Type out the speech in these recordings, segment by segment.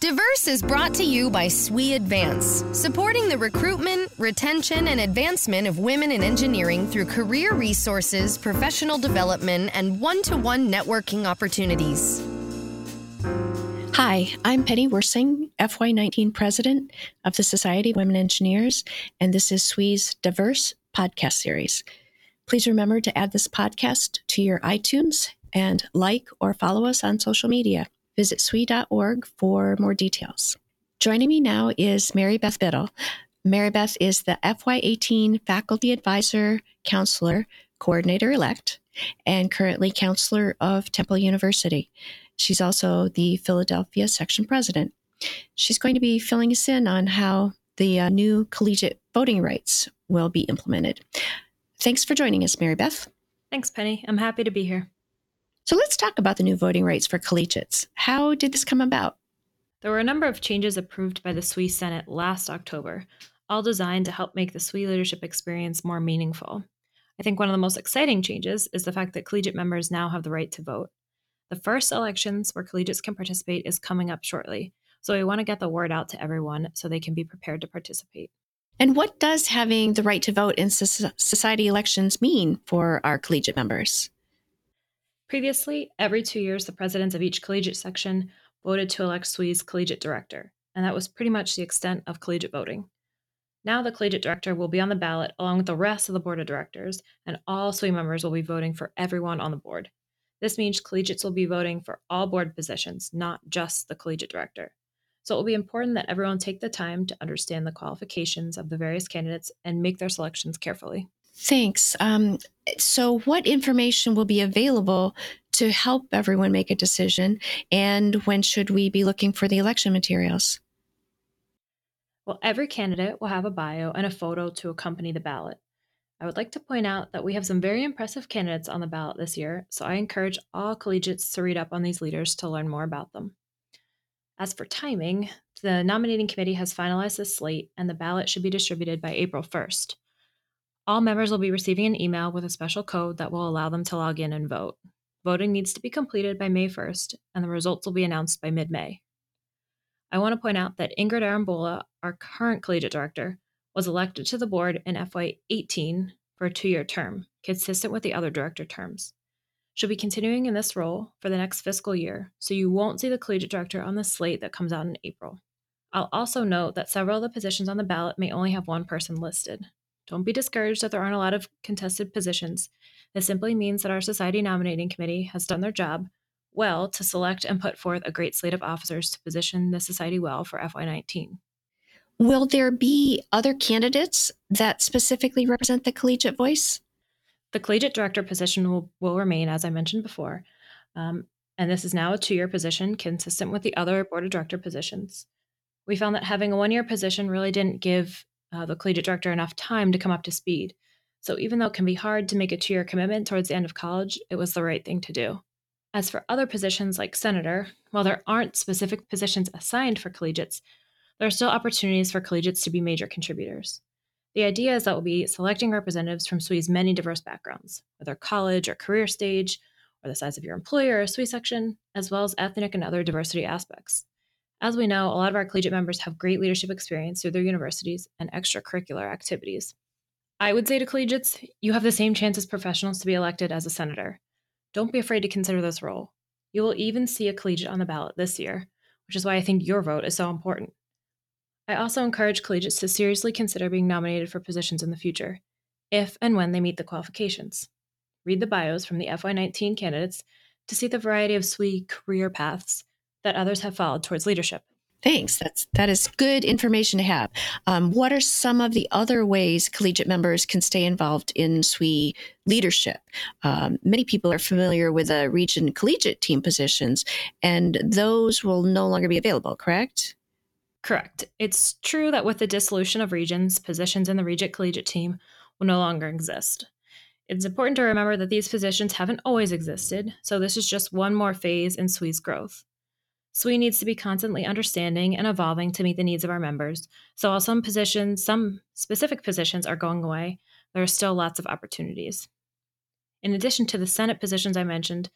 Diverse is brought to you by SWE Advance, supporting the recruitment, retention, and advancement of women in engineering through career resources, professional development, and one to one networking opportunities. Hi, I'm Penny Wirsing, FY19 President of the Society of Women Engineers, and this is SWE's Diverse podcast series. Please remember to add this podcast to your iTunes and like or follow us on social media. Visit SWE.org for more details. Joining me now is Mary Beth Biddle. Mary Beth is the FY18 Faculty Advisor, Counselor, Coordinator elect, and currently Counselor of Temple University. She's also the Philadelphia Section President. She's going to be filling us in on how the uh, new collegiate voting rights will be implemented. Thanks for joining us, Mary Beth. Thanks, Penny. I'm happy to be here. So let's talk about the new voting rights for collegiates. How did this come about? There were a number of changes approved by the SWE Senate last October, all designed to help make the SWE leadership experience more meaningful. I think one of the most exciting changes is the fact that collegiate members now have the right to vote. The first elections where collegiates can participate is coming up shortly, so we want to get the word out to everyone so they can be prepared to participate. And what does having the right to vote in society elections mean for our collegiate members? Previously, every two years, the presidents of each collegiate section voted to elect SWE's collegiate director, and that was pretty much the extent of collegiate voting. Now, the collegiate director will be on the ballot along with the rest of the board of directors, and all SWE members will be voting for everyone on the board. This means collegiates will be voting for all board positions, not just the collegiate director. So it will be important that everyone take the time to understand the qualifications of the various candidates and make their selections carefully. Thanks. Um, so, what information will be available to help everyone make a decision? And when should we be looking for the election materials? Well, every candidate will have a bio and a photo to accompany the ballot. I would like to point out that we have some very impressive candidates on the ballot this year, so I encourage all collegiates to read up on these leaders to learn more about them. As for timing, the nominating committee has finalized the slate and the ballot should be distributed by April 1st. All members will be receiving an email with a special code that will allow them to log in and vote. Voting needs to be completed by May 1st, and the results will be announced by mid May. I want to point out that Ingrid Arambola, our current collegiate director, was elected to the board in FY18 for a two year term, consistent with the other director terms. She'll be continuing in this role for the next fiscal year, so you won't see the collegiate director on the slate that comes out in April. I'll also note that several of the positions on the ballot may only have one person listed. Don't be discouraged that there aren't a lot of contested positions. This simply means that our Society Nominating Committee has done their job well to select and put forth a great slate of officers to position the Society well for FY19. Will there be other candidates that specifically represent the collegiate voice? The collegiate director position will, will remain, as I mentioned before, um, and this is now a two year position consistent with the other board of director positions. We found that having a one year position really didn't give uh, the collegiate director enough time to come up to speed. So even though it can be hard to make a two year commitment towards the end of college, it was the right thing to do. As for other positions like senator, while there aren't specific positions assigned for collegiates, there are still opportunities for collegiates to be major contributors. The idea is that we'll be selecting representatives from SWE's many diverse backgrounds, whether college or career stage, or the size of your employer or SWE section, as well as ethnic and other diversity aspects. As we know, a lot of our collegiate members have great leadership experience through their universities and extracurricular activities. I would say to collegiates, you have the same chance as professionals to be elected as a senator. Don't be afraid to consider this role. You will even see a collegiate on the ballot this year, which is why I think your vote is so important. I also encourage collegiates to seriously consider being nominated for positions in the future, if and when they meet the qualifications. Read the bios from the FY19 candidates to see the variety of SWE career paths that others have followed towards leadership. Thanks. That's that is good information to have. Um, what are some of the other ways collegiate members can stay involved in SWE leadership? Um, many people are familiar with the region collegiate team positions, and those will no longer be available. Correct? Correct. It's true that with the dissolution of regions, positions in the region collegiate team will no longer exist. It's important to remember that these positions haven't always existed, so this is just one more phase in SWE's growth. SWE needs to be constantly understanding and evolving to meet the needs of our members. So while some positions, some specific positions are going away, there are still lots of opportunities. In addition to the Senate positions I mentioned,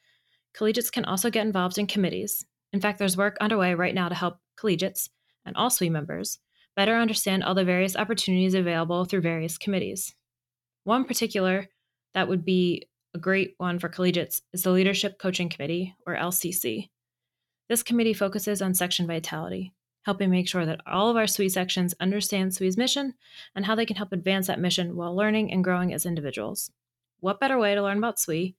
collegiates can also get involved in committees. In fact, there's work underway right now to help collegiates and all SWE members better understand all the various opportunities available through various committees. One particular that would be a great one for collegiates is the Leadership Coaching Committee, or LCC. This committee focuses on section vitality, helping make sure that all of our SWE sections understand SWE's mission and how they can help advance that mission while learning and growing as individuals. What better way to learn about SWE,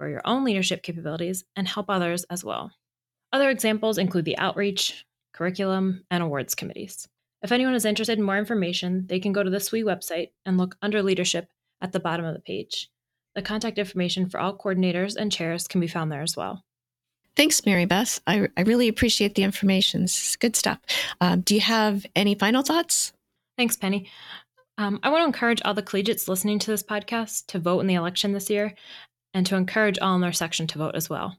grow your own leadership capabilities, and help others as well? Other examples include the outreach, curriculum, and awards committees. If anyone is interested in more information, they can go to the SWE website and look under leadership at the bottom of the page. The contact information for all coordinators and chairs can be found there as well. Thanks, Mary Beth. I, I really appreciate the information. This is good stuff. Um, do you have any final thoughts? Thanks, Penny. Um, I want to encourage all the collegiates listening to this podcast to vote in the election this year and to encourage all in their section to vote as well.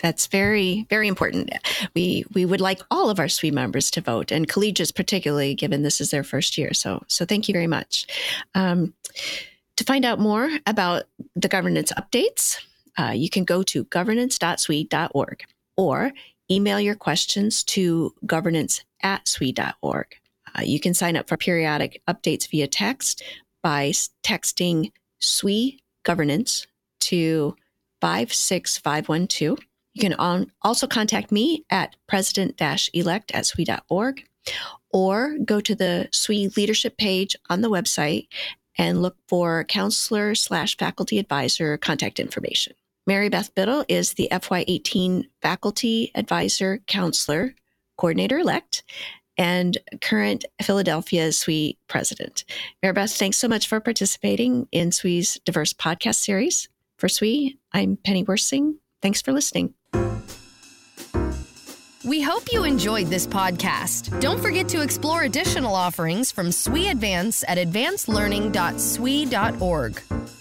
That's very, very important. We we would like all of our SWE members to vote, and collegiates particularly, given this is their first year. So, so thank you very much. Um, to find out more about the governance updates, uh, you can go to governance.swe.org or email your questions to governance at swe.org. Uh, you can sign up for periodic updates via text by texting SWE governance to 56512. You can on, also contact me at president elect at swe.org or go to the SWE leadership page on the website and look for counselor slash faculty advisor contact information. Mary Beth Biddle is the FY18 faculty advisor counselor coordinator elect and current Philadelphia SWE president. Mary Beth, thanks so much for participating in SWE's diverse podcast series. For SWE, I'm Penny Wirsing. Thanks for listening. We hope you enjoyed this podcast. Don't forget to explore additional offerings from SWE Advance at advancedlearning.swe.org.